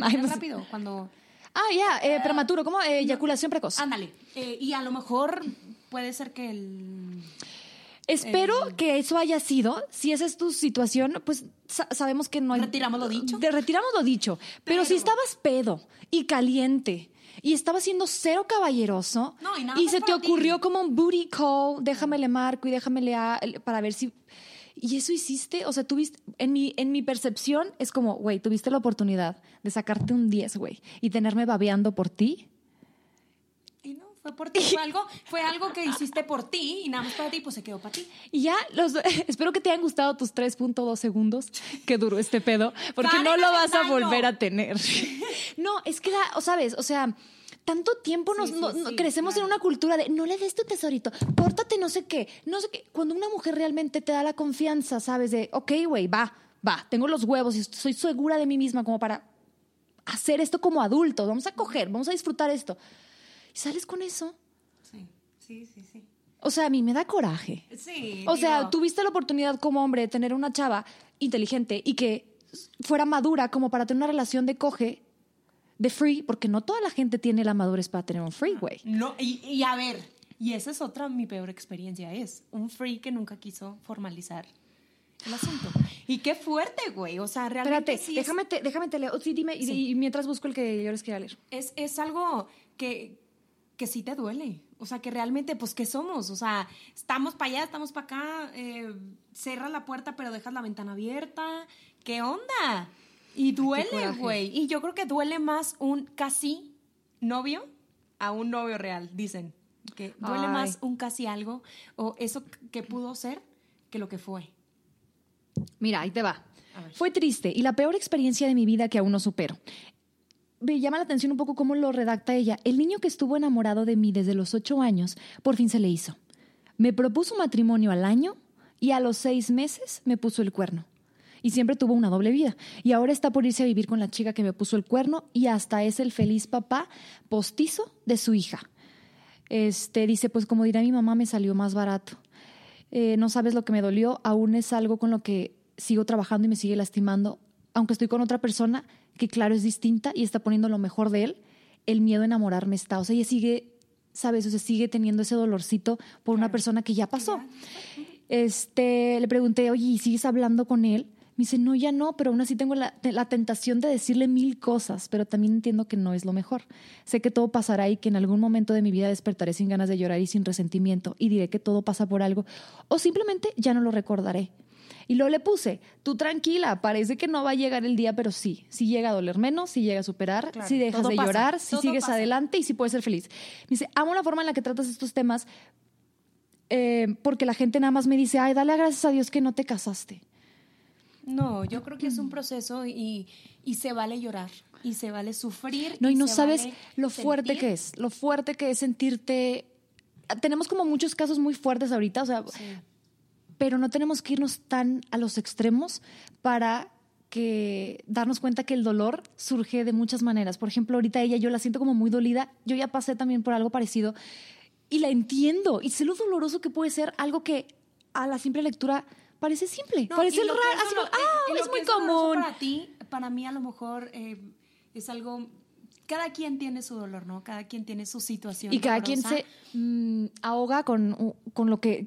Ay, sé. rápido, cuando. Ah, ya, eh, prematuro, ¿cómo? Eh, eyaculación precoz. Ándale. eh, y a lo mejor puede ser que el. Espero que eso haya sido. Si esa es tu situación, pues sa- sabemos que no hay. Retiramos lo dicho. De- retiramos lo dicho. Pero, si estabas pedo y caliente y estabas siendo cero caballeroso No, y nada más se te ti. ocurrió como un booty call, déjame le marco y déjame le a- para ver si. Y eso hiciste, o sea, tuviste, en mi, en mi percepción es como, güey, tuviste la oportunidad de sacarte un 10, güey, y tenerme babeando por ti. Fue por ti. Fue algo, fue algo que hiciste por ti y nada más para ti, pues se quedó para ti. Y ya, los, (laughs) espero que te hayan gustado tus 3.2 segundos que duró este pedo, porque no lo vas a volver a tener. (laughs) No, es que, da- o sabes, o sea, tanto tiempo nos, Sí, sí, no- no- sí, crecemos claro. en una cultura de no le des tu tesorito, pórtate no sé qué, no sé qué. Cuando una mujer realmente te da la confianza, sabes, de, ok, güey, va, va, tengo los huevos y soy segura de mí misma como para hacer esto como adultos, vamos a coger, vamos a disfrutar esto. Y sales con eso. Sí, sí, sí, sí. O sea, a mí me da coraje. Sí. O sea, tuviste la oportunidad como hombre de tener una chava inteligente y que fuera madura como para tener una relación de coge, de free, porque no toda la gente tiene la madurez para tener un free, güey. No, y, y a ver, y esa es otra mi peor experiencia, es un free que nunca quiso formalizar el asunto. Y qué fuerte, güey. O sea, realmente Espérate, sí es- déjame, te, déjame te leo. Sí, dime, y-. Y, mientras busco el que yo les quería leer. es, es algo que, que sí te duele. O sea, que realmente, pues, ¿qué somos? O sea, estamos para allá, estamos para acá, eh, cierras la puerta, pero dejas la ventana abierta. ¿Qué onda? Y duele, güey. Y yo creo que duele más un casi novio a un novio real, dicen. Que duele Ay. más un casi algo o eso que pudo ser que lo que fue. Mira, ahí te va. Fue triste y la peor experiencia de mi vida que aún no supero. Me llama la atención un poco cómo lo redacta ella. El niño que estuvo enamorado de mí desde los ocho años, por fin se le hizo. Me propuso matrimonio al año y a los seis meses me puso el cuerno. Y siempre tuvo una doble vida. Y ahora está por irse a vivir con la chica que me puso el cuerno y hasta es el feliz papá postizo de su hija. Este dice, pues como dirá mi mamá, me salió más barato. Eh, no sabes lo que me dolió, aún es algo con lo que sigo trabajando y me sigue lastimando, aunque estoy con otra persona que claro es distinta y está poniendo lo mejor de él, el miedo a enamorarme está, o sea, ella sigue, sabes, o sea, sigue teniendo ese dolorcito por una persona que ya pasó. Este, le pregunté, oye, ¿y sigues hablando con él? Me dice, no, ya no, pero aún así tengo la, la tentación de decirle mil cosas, pero también entiendo que no es lo mejor. Sé que todo pasará y que en algún momento de mi vida despertaré sin ganas de llorar y sin resentimiento y diré que todo pasa por algo o simplemente ya no lo recordaré. Y luego le puse, tú tranquila, parece que no va a llegar el día, pero sí, sí llega a doler menos, sí llega a superar, Claro, si dejas de pasa, llorar, si sigues pasa. adelante y si puedes ser feliz. Me dice, amo la forma en la que tratas estos temas eh, porque la gente nada más me dice, ay, dale gracias a Dios que no te casaste. No, yo creo que es un proceso y, y se vale llorar y se vale sufrir. No, y no sabes vale lo fuerte sentir. que es, lo fuerte que es sentirte... Tenemos como muchos casos muy fuertes ahorita, o sea, Sí. Pero no tenemos que irnos tan a los extremos para que darnos cuenta que el dolor surge de muchas maneras. Por ejemplo, ahorita ella yo la siento como muy dolida. Yo ya pasé también por algo parecido y la entiendo. Y sé lo doloroso que puede ser algo que a la simple lectura parece simple. No, parece raro. así dolo- como, ah, es muy común. Para ti, para mí a lo mejor eh, es algo... Cada quien tiene su dolor, ¿no? Cada quien tiene su situación. Y cada quien se mm, ahoga con, con lo que...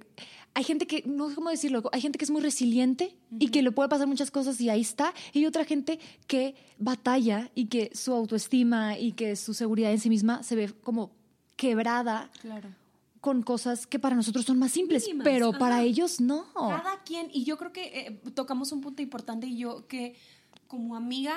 Hay gente que, no sé cómo decirlo, hay gente que es muy resiliente y que le puede pasar muchas cosas y ahí está. Y hay otra gente que batalla y que su autoestima y que su seguridad en sí misma se ve como quebrada Claro. con cosas que para nosotros son más simples, Mínimas, pero ajá. para ellos no. Cada quien, y yo creo que eh, tocamos un punto importante y yo que como amiga,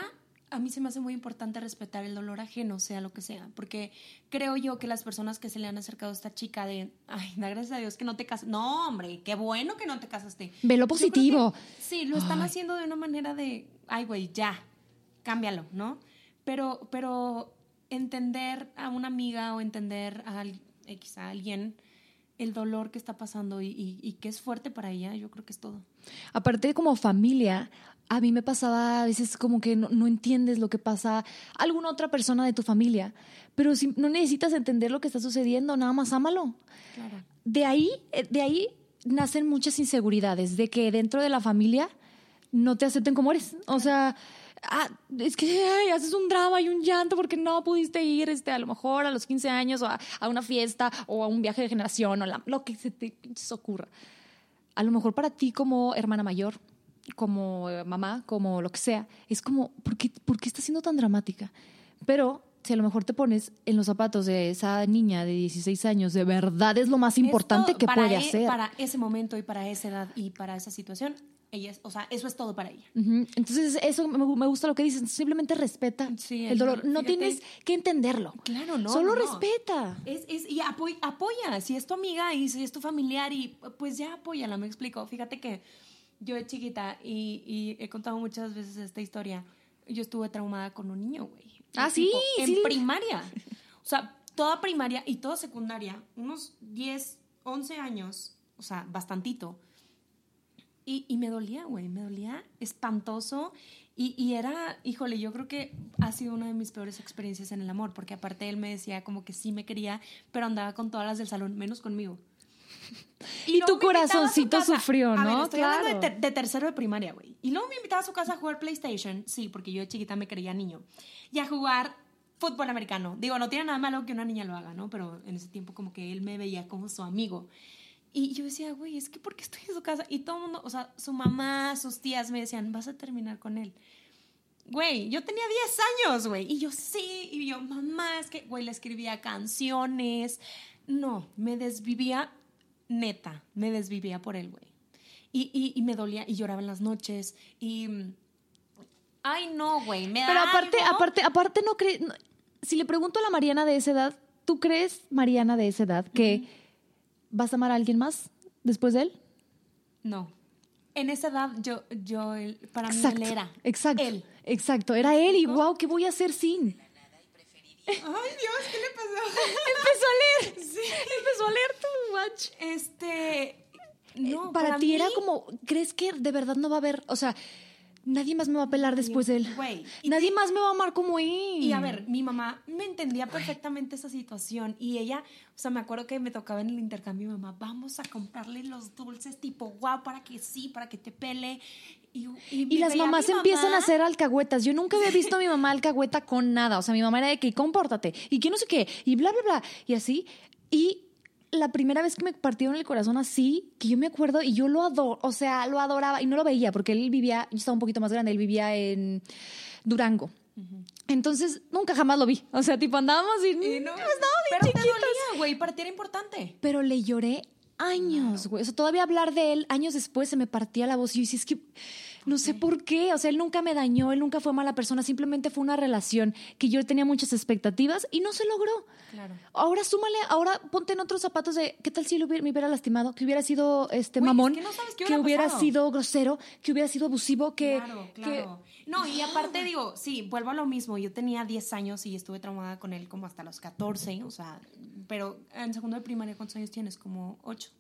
a mí se me hace muy importante respetar el dolor ajeno, sea lo que sea, porque creo yo que las personas que se le han acercado a esta chica de, ay, da gracias a Dios que no te casas, no, hombre, qué bueno que no te casaste. Ve lo que positivo. sí, lo están Ay. haciendo de una manera de, ay, güey, ya, cámbialo, ¿no? Pero, pero entender a una amiga o entender a, al- X, a alguien el dolor que está pasando y, y- y que es fuerte para ella, yo creo que es todo. Aparte como familia, a mí me pasaba a veces como que no, no entiendes lo que pasa a alguna otra persona de tu familia, pero si no necesitas entender lo que está sucediendo, nada más ámalo. Claro. De ahí, eh, de ahí nacen muchas inseguridades, de que dentro de la familia no te acepten como eres. O sea, ah, es que ay, haces un drama y un llanto porque no pudiste ir este, a lo mejor a los 15 años o a, a una fiesta o a un viaje de generación o la- lo que se te se ocurra. A lo mejor para ti como hermana mayor, como eh, mamá, como lo que sea, es como, ¿por qué, ¿por qué estás siendo tan dramática? Pero si a lo mejor te pones en los zapatos de esa niña de 16 años, de verdad es lo más importante Esto, que puede e- hacer. Para ese momento y para esa edad y para esa situación, ella es, o sea, eso es todo para ella. Entonces, eso me, me gusta lo que dices. Simplemente respeta Sí, el dolor. No fíjate. tienes que entenderlo. Claro, no, Solo no. respeta. Es, es, y apoy- apoya, si es tu amiga y si es tu familiar, y pues ya apóyala, me explico. Fíjate que yo de chiquita, y, y he contado muchas veces esta historia, yo estuve traumada con un niño, güey. Ah, sí, En sí. primaria. O sea, toda primaria y toda secundaria, unos 10, 11 años, o sea, bastantito. Y, y me dolía, güey, me dolía espantoso. Y, y era, híjole, yo creo que ha sido una de mis peores experiencias en el amor, porque aparte él me decía como que sí me quería, pero andaba con todas las del salón, menos conmigo. Y luego tu a corazoncito sufrió, A ver, ¿no? estoy hablando de, ter- de tercero de primaria, güey. Y luego me invitaba a su casa a jugar PlayStation, sí, porque yo de chiquita me creía niño. Y a jugar fútbol americano. Digo, no tiene nada malo que una niña lo haga, ¿no? Pero en ese tiempo como que él me veía como su amigo. Y yo decía, güey, es que ¿por qué estoy en su casa? Y todo el mundo, o sea, su mamá, sus tías me decían, vas a terminar con él. Güey, yo tenía 10 años, güey. Y yo sí, y yo, mamá, es que, güey, le escribía canciones. No, me desvivía, neta, me desvivía por él, güey. Y, y, y me dolía, y lloraba en las noches. Y. Ay, no, güey, me da Pero aparte, algo. aparte, aparte no crees. no- si le pregunto a la Mariana de esa edad, ¿tú crees, Mariana de esa edad, que vas a amar a alguien más después de él? No. En esa edad, yo, yo, para mí, Exacto. él era. Exacto. Él. Exacto. Era él y wow, ¿qué voy a hacer sin? Ay, Dios, ¿qué le pasó? (laughs) Empezó a leer. Empezó a leer tu watch. Este. No, Eh, para, ti mí- era como, ¿crees que de verdad no va a haber, o sea, nadie más me va a pelar después de él? Güey, Nadie te- más me va a amar como él. Y a ver, mi mamá me entendía perfectamente esa situación y ella, o sea, me acuerdo que me tocaba en el intercambio, mamá, vamos a comprarle los dulces tipo guau para que sí, para que te pele. Y, Y las mamás mi empiezan a hacer alcahuetas. Yo nunca había visto a mi mamá alcahueta con nada. O sea, mi mamá era de que compórtate y que no sé qué y bla, bla, bla. Y así. Y la primera vez que me partieron el corazón así, que yo me acuerdo y yo lo adoro, o sea, lo adoraba y no lo veía porque él vivía, yo estaba un poquito más grande, él vivía en Durango. Entonces, nunca jamás lo vi. O sea, tipo andábamos y, Y no, estábamos bien pero te chiquitos. dolía, güey, para ti era importante. Pero le lloré años, güey. O sea, todavía hablar de él años después se me partía la voz y yo decía, es que no sé por qué. O sea, él nunca me dañó, él nunca fue mala persona, simplemente fue una relación que yo tenía muchas expectativas y no se logró. Claro. Ahora súmale, ahora ponte en otros zapatos de qué tal si hubiera, me hubiera lastimado, que hubiera sido este es mamón, que no sabes qué que hubiera sido grosero, que hubiera sido abusivo, que, Claro, que- claro. No, y aparte digo, sí, vuelvo a lo mismo. Yo tenía 10 años y estuve traumada con él como hasta los 14, o sea, pero en segundo de primaria, ¿cuántos años tienes? Como 8.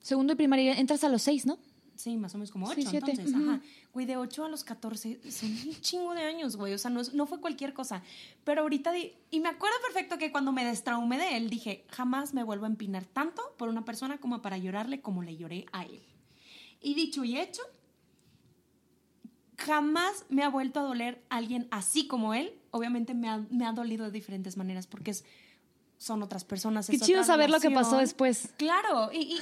segundo y primaria entras a los seis, ¿no? Sí, más o menos como Sí, 8, siete, entonces, ajá. Güey, de 8 a los 14 son un chingo de años, güey. O sea, no, es- no fue cualquier cosa. Pero ahorita, di- y me acuerdo perfecto que cuando me destraumé de él, dije, jamás me vuelvo a empinar tanto por una persona como para llorarle como le lloré a él. Y dicho y hecho, jamás me ha vuelto a doler alguien así como él. Obviamente me ha, me ha dolido de diferentes maneras porque es, son otras personas. Qué es chido otra saber lo que pasó después. Claro, y, y-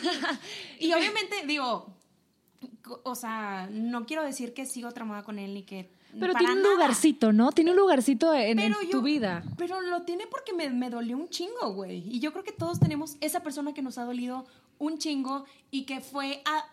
y- (laughs) y obviamente digo, o sea, no quiero decir que sigo tramada con él ni que... Pero tiene un nada. lugarcito, ¿no? Tiene un lugarcito en, tu vida. Pero lo tiene porque me, me dolió un chingo, güey. Y yo creo que todos tenemos esa persona que nos ha dolido un chingo y que fue a,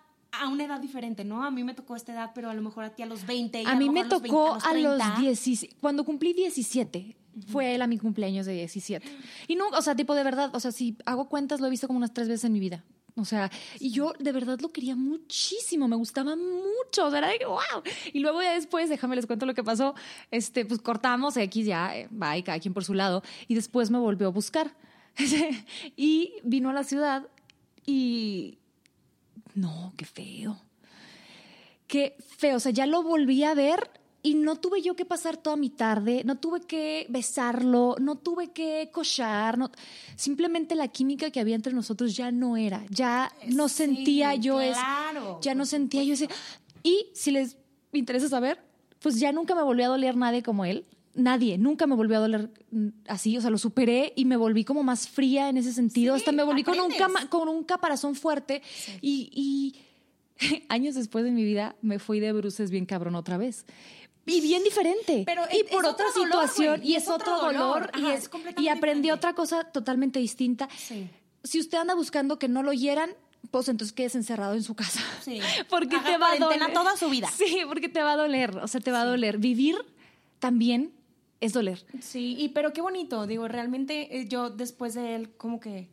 a una edad diferente, ¿no? A mí me tocó esta edad, pero a lo mejor a ti a los 20. y A mí lo me tocó 20, a los 30. 17, cuando cumplí 17, fue él a mi cumpleaños de 17. Y no, o sea, tipo de verdad, o sea, si hago cuentas lo he visto como unas tres veces en mi vida. O sea, y yo de verdad lo quería muchísimo, me gustaba mucho, o sea, era de wow. Y luego ya después, déjame les cuento lo que pasó, este, pues cortamos, X ya, eh, bye, cada quien por su lado, y después me volvió a buscar. (laughs) y vino a la ciudad y... No, qué feo qué feo. O sea, ya lo volví a ver y no tuve yo que pasar toda mi tarde, no tuve que besarlo, no tuve que cochar, no, simplemente la química que había entre nosotros ya no era, ya no Sí, sentía yo eso, claro, ya no sentía yo ese. Y si les interesa saber, pues ya nunca me volvió a doler nadie como él. Nadie, nunca me volvió a doler así, o sea, lo superé y me volví como más fría en ese sentido, Sí, hasta me volví con un, cama- con un caparazón fuerte y, y (laughs) años después de mi vida me fui de bruces bien cabrón otra vez. Y bien diferente. Pero y es- por es otra dolor, situación. y es otro dolor. y, Ajá, es- y aprendí diferente. otra cosa totalmente distinta. Sí. Si usted anda buscando que no lo hieran, pues entonces quedes encerrado en su casa. Sí. (laughs) Porque Haga te va a doler. toda su vida. Sí, porque te va a doler. O sea, te va a doler. Vivir también es doler. Sí, y pero qué bonito, digo, realmente eh, yo después de él como que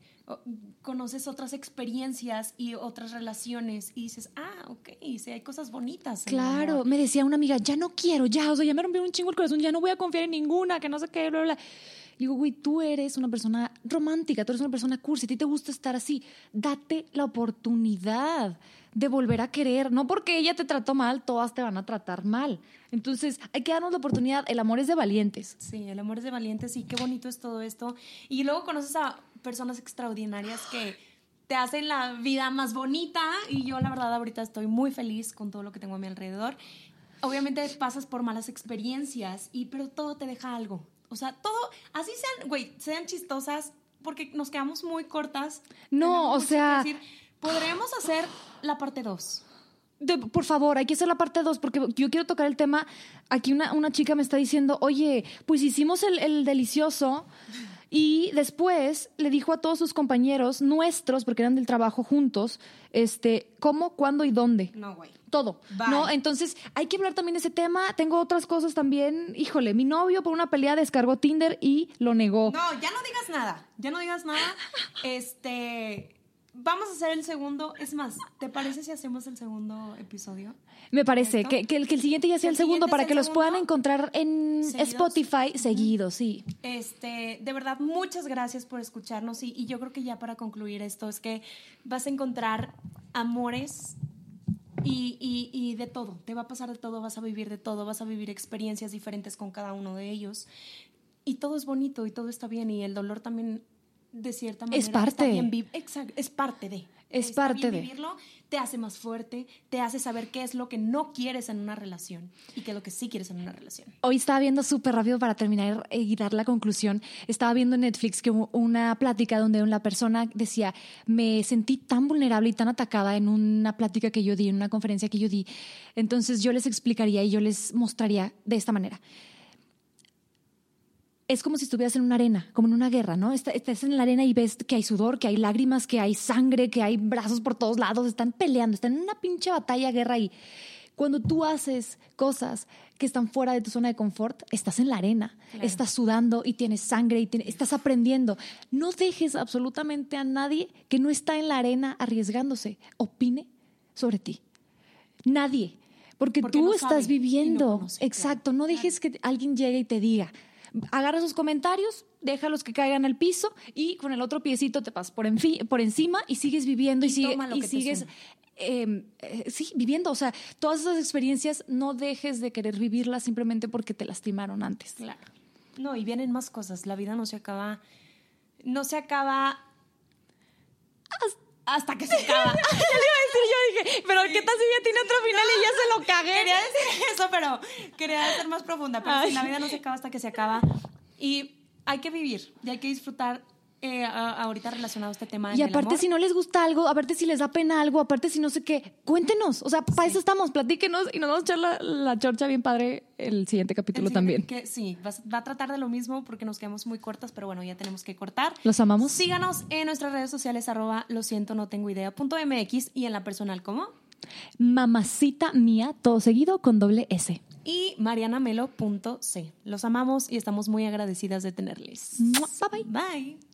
conoces otras experiencias y otras relaciones y dices, ah, ok, sí, hay cosas bonitas. Claro, me decía una amiga, ya no quiero, ya, o sea, ya me rompió un chingo el corazón, ya no voy a confiar en ninguna, que no sé qué, bla, bla. bla. Digo, güey, tú eres una persona romántica, tú eres una persona cursi, a ti te gusta estar así. Date la oportunidad de volver a querer. No porque ella te trató mal, todas te van a tratar mal. Entonces, hay que darnos la oportunidad. El amor es de valientes. Sí, el amor es de valientes y qué bonito es todo esto. Y luego conoces a personas extraordinarias que te hacen la vida más bonita y yo la verdad ahorita estoy muy feliz con todo lo que tengo a mi alrededor. Obviamente pasas por malas experiencias y pero todo te deja algo. O sea, todo así sean, güey, sean chistosas porque nos quedamos muy cortas. No, o sea- decir. podremos hacer la parte 2. De- por favor, hay que hacer la parte 2 porque yo quiero tocar el tema. Aquí una, una chica me está diciendo, oye, pues hicimos el, el delicioso y después le dijo a todos sus compañeros nuestros, porque eran del trabajo juntos, este, cómo, cuándo y dónde. No, güey. Todo, Bye. ¿no? Entonces, hay que hablar también de ese tema. Tengo otras cosas también. Híjole, mi novio por una pelea descargó Tinder y lo negó. No, ya no digas nada. Ya no digas nada. Este. Vamos a hacer el segundo. Es más, ¿te parece si hacemos el segundo episodio? Me parece que, que el, que el siguiente ya sea el el segundo para que los puedan encontrar en ¿Seguidos? Spotify seguidos, sí. Este, de verdad, muchas gracias por escucharnos. Y, y yo creo que ya para concluir esto es que vas a encontrar amores y, y- y de todo. Te va a pasar de todo, vas a vivir de todo, vas a vivir experiencias diferentes con cada uno de ellos. Y todo es bonito y todo está bien. Y el dolor también, de cierta manera, Es parte. está bien vi- Exacto, es parte de. Es Está parte bien de. Vivirlo te hace más fuerte, te hace saber qué es lo que no quieres en una relación y qué es lo que sí quieres en una relación. Hoy estaba viendo súper rápido para terminar y dar la conclusión. Estaba viendo en Netflix que una plática donde una persona decía, me sentí tan vulnerable y tan atacada en una plática que yo di, en una conferencia que yo di. Entonces yo les explicaría y yo les mostraría de esta manera. Es como si estuvieras en una arena, como en una guerra, ¿no? Está- Estás en la arena y ves que hay sudor, que hay lágrimas, que hay sangre, que hay brazos por todos lados, están peleando, están en una pinche batalla, guerra ahí. Cuando tú haces cosas que están fuera de tu zona de confort, estás en la arena, Claro. estás sudando y tienes sangre y estás aprendiendo. No dejes absolutamente a nadie que no está en la arena arriesgándose opine sobre ti. Nadie. Porque, Porque tú no estás y no viviendo. claro, Exacto. no dejes que alguien llegue y te diga. Agarra sus comentarios, déjalos que caigan al piso y con el otro piecito te pasas por, enfi- por encima y sigues viviendo y, Y sigue- y sigues em, eh, sí, viviendo. O sea, todas esas experiencias no dejes de querer vivirlas simplemente porque te lastimaron antes. Claro. No, y vienen más cosas. La vida no se acaba. No se acaba. Hasta que se acaba. (laughs) ya le iba a decir, yo dije, pero ¿qué tal si ya tiene otro final y ya se lo cagué? (laughs) Quería decir eso, pero quería ser más profunda. Pero sí, la vida no se acaba hasta que se acaba. Y hay que vivir y hay que disfrutar eh, a- ahorita relacionado a este tema. Y aparte, amor. si no les gusta algo, aparte si les da pena algo, aparte si no sé qué, cuéntenos. O sea, para eso estamos, platíquenos y nos vamos a echar la, la chorcha bien padre el siguiente capítulo El también. Que, sí, va, va a tratar de lo mismo porque nos quedamos muy cortas, pero bueno, ya tenemos que cortar. ¿Los amamos? Síganos en nuestras redes sociales, arroba lo siento, no tengo idea, punto MX y en la personal como Mamacita mía, todo seguido con doble S. y marianamelo.c. Los amamos y estamos muy agradecidas de tenerles. Bye bye. Bye.